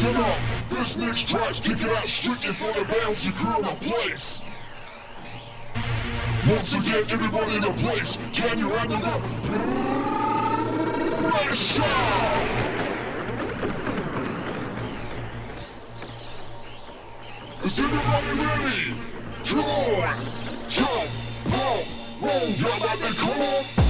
This next track's kicking out strictly for the bands you crew in place. Once again, everybody in the place, can you handle the pressure? Is everybody ready? Come on, jump, pump, roll, y'all let me come on.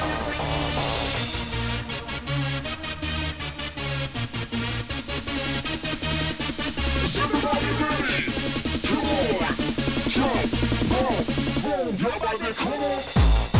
Come on, come on, grab by the collar.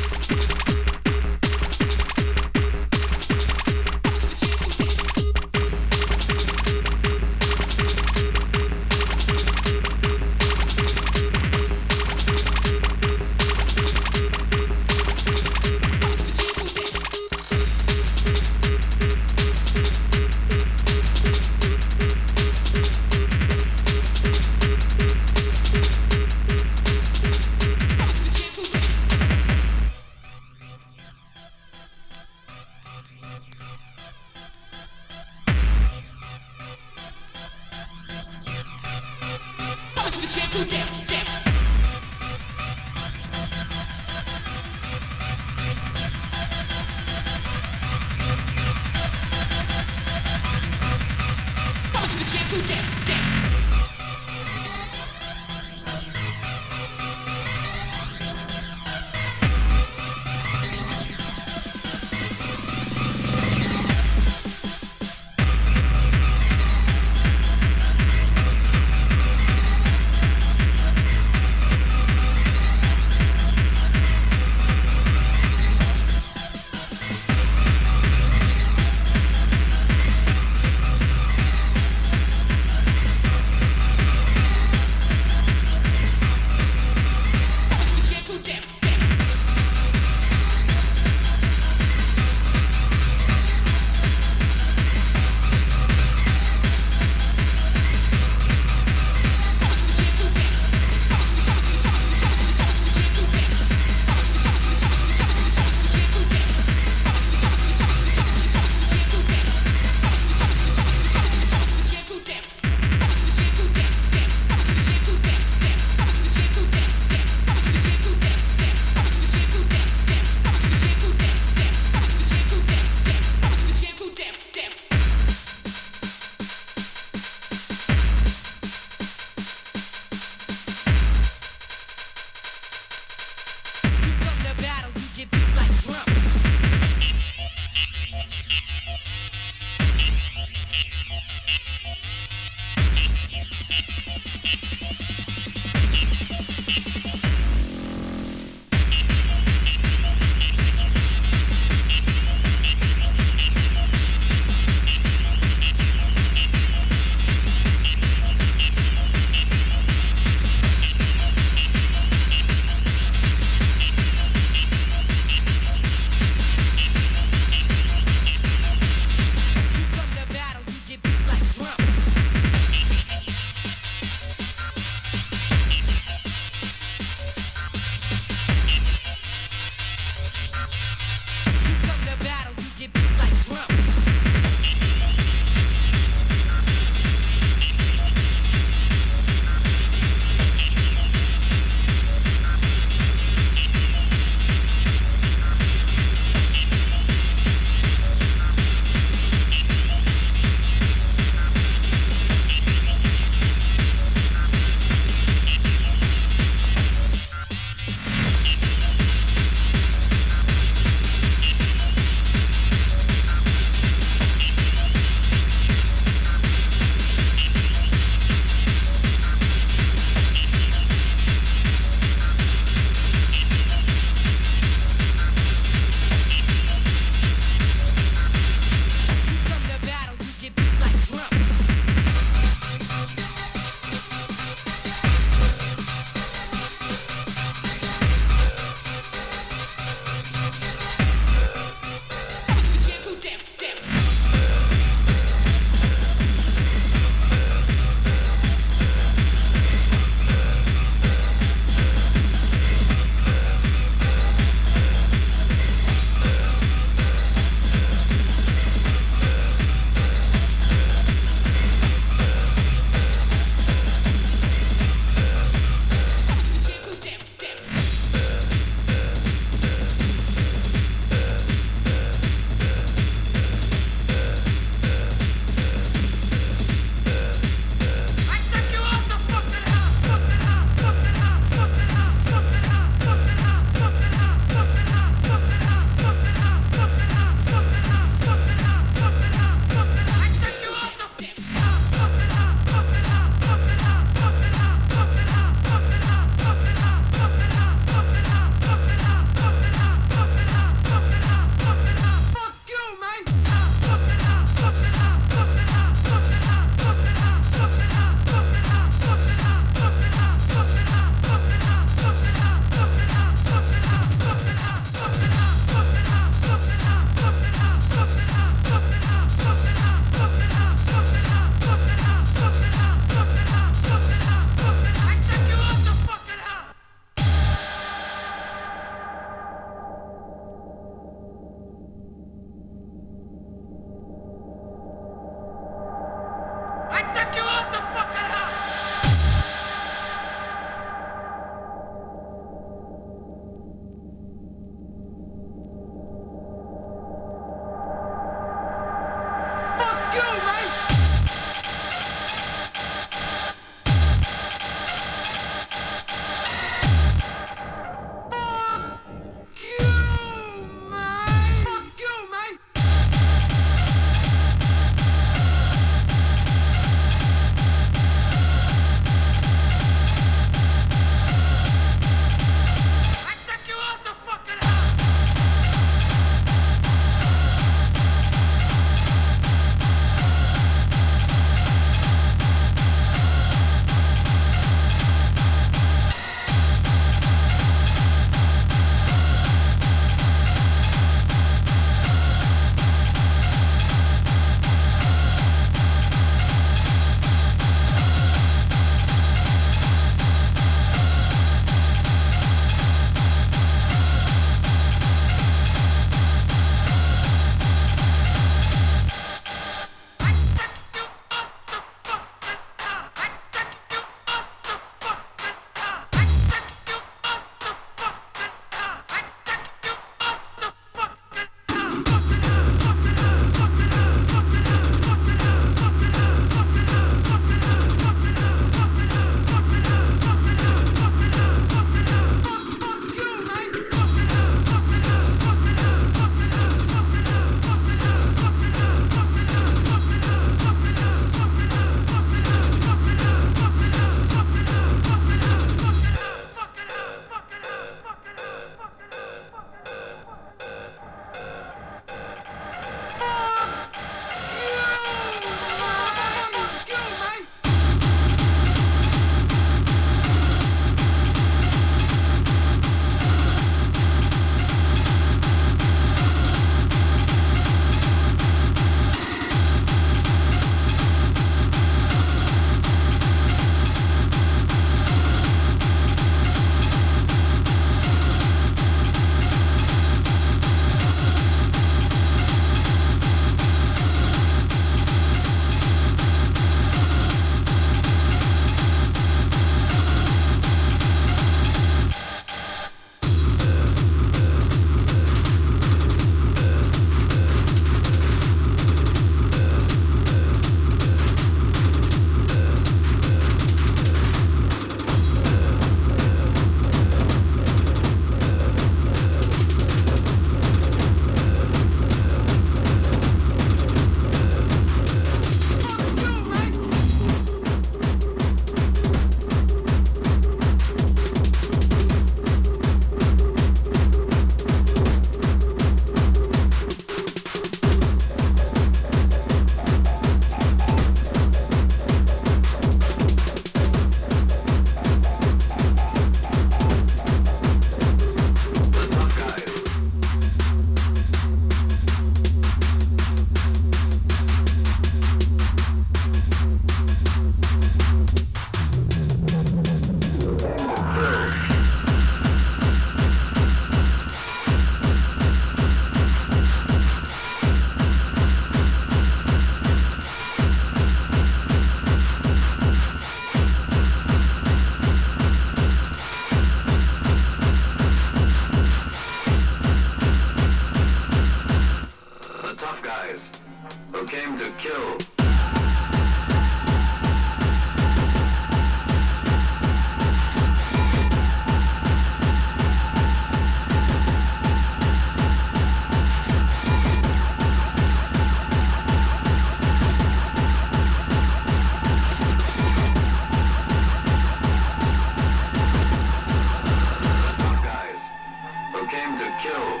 came to kill,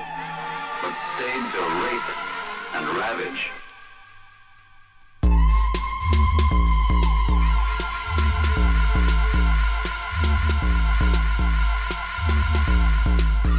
but stayed to rape and ravage. Thank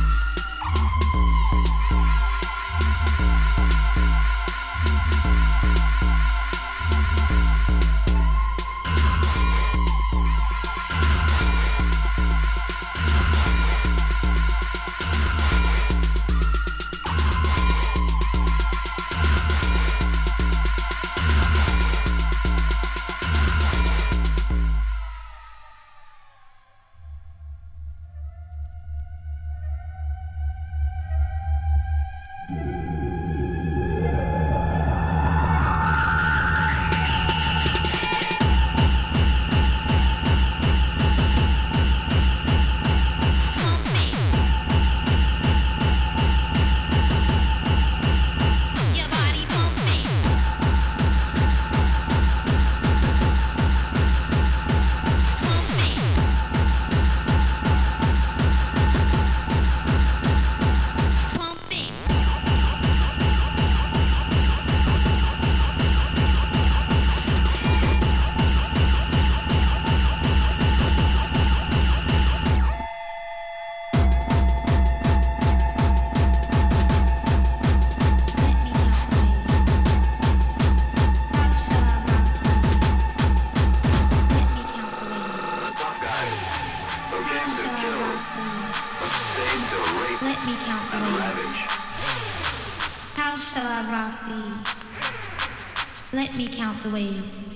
the ways.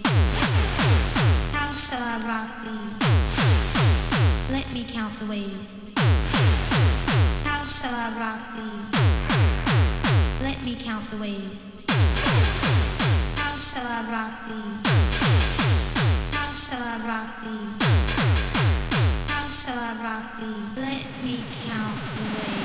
How shall I rock thee? Let me count the ways. How shall I rock thee? Let me count the ways. How shall I rock thee? How shall I rock thee? How shall I rock thee? Let me count the ways.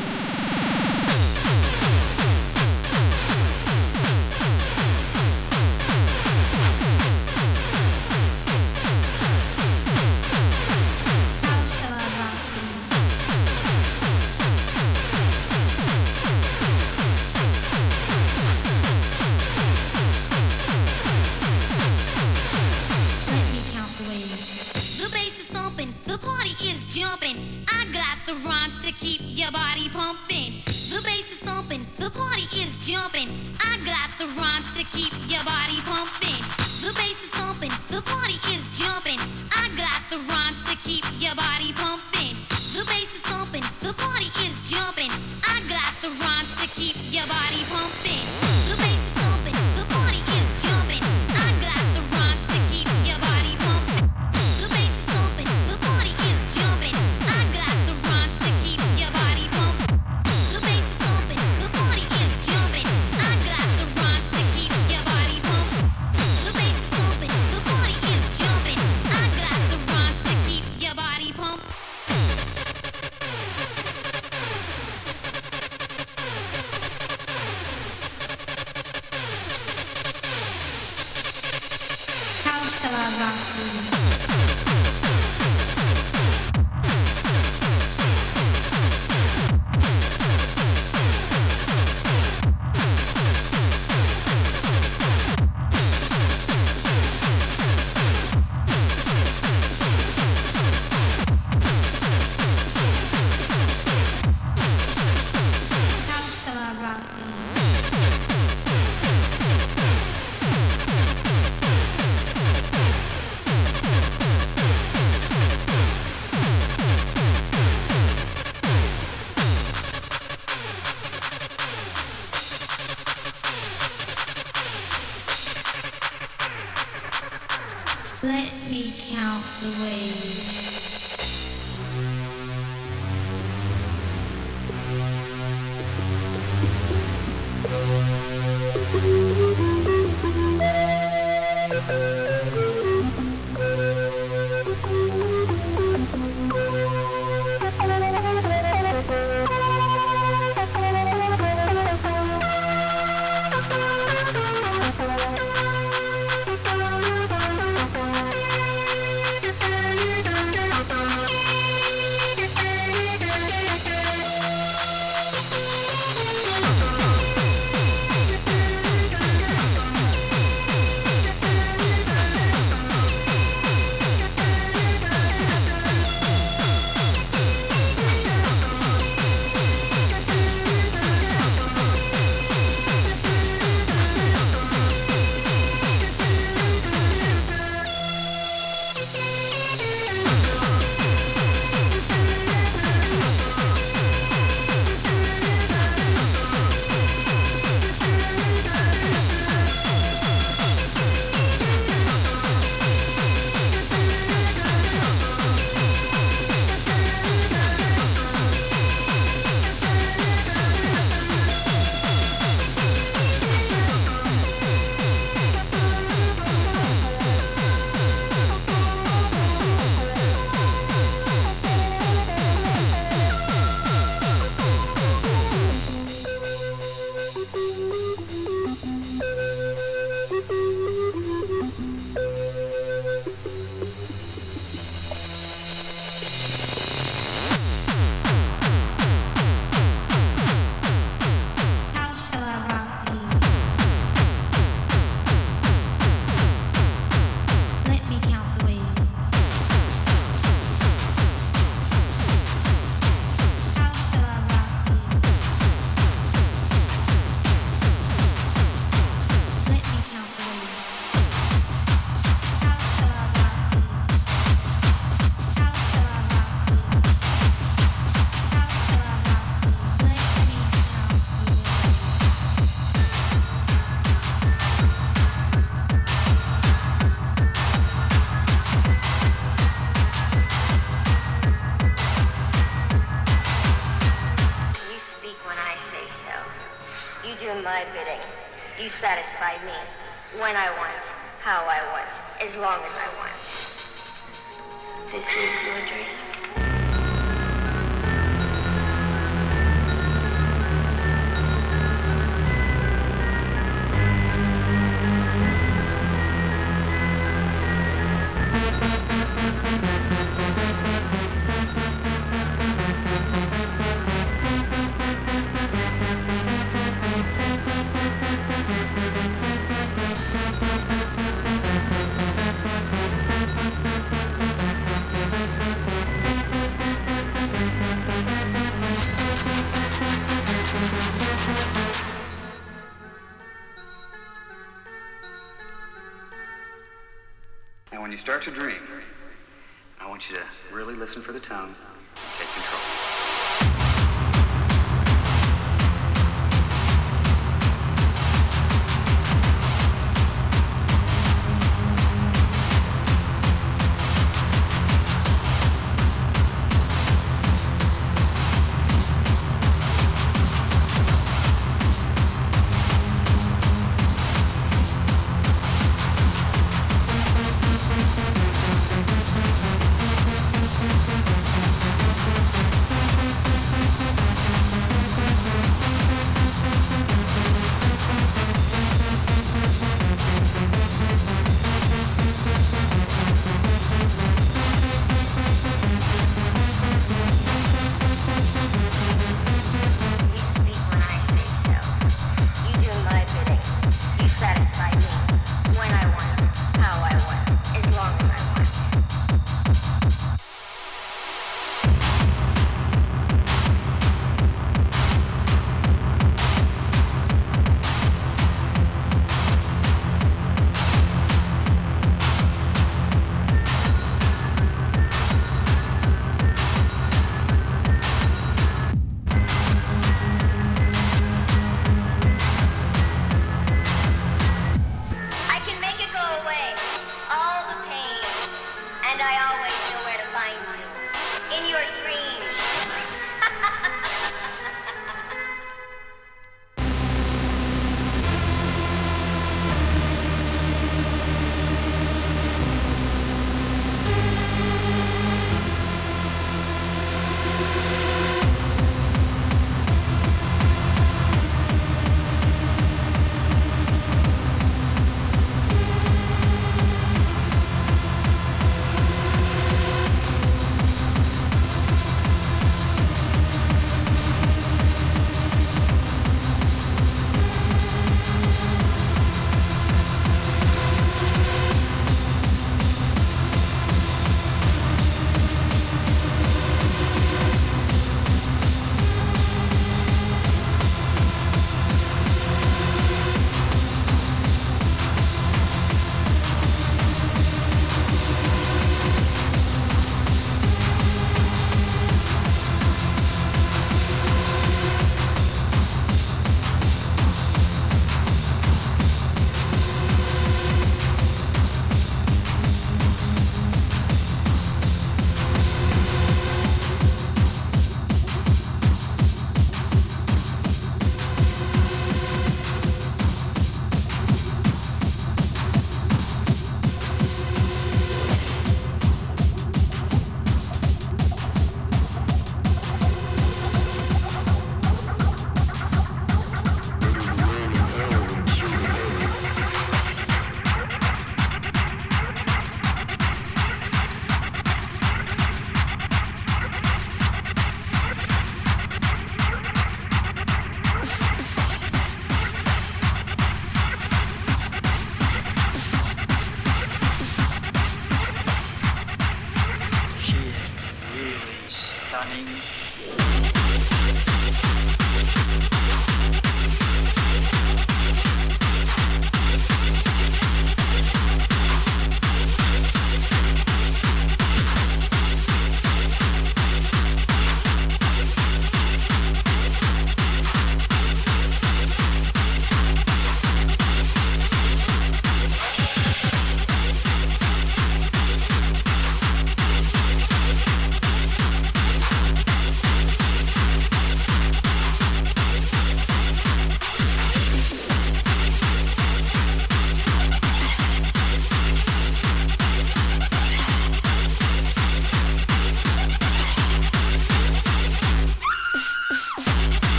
the waves.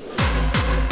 Paranoid, paranoid,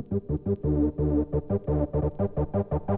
Thank you.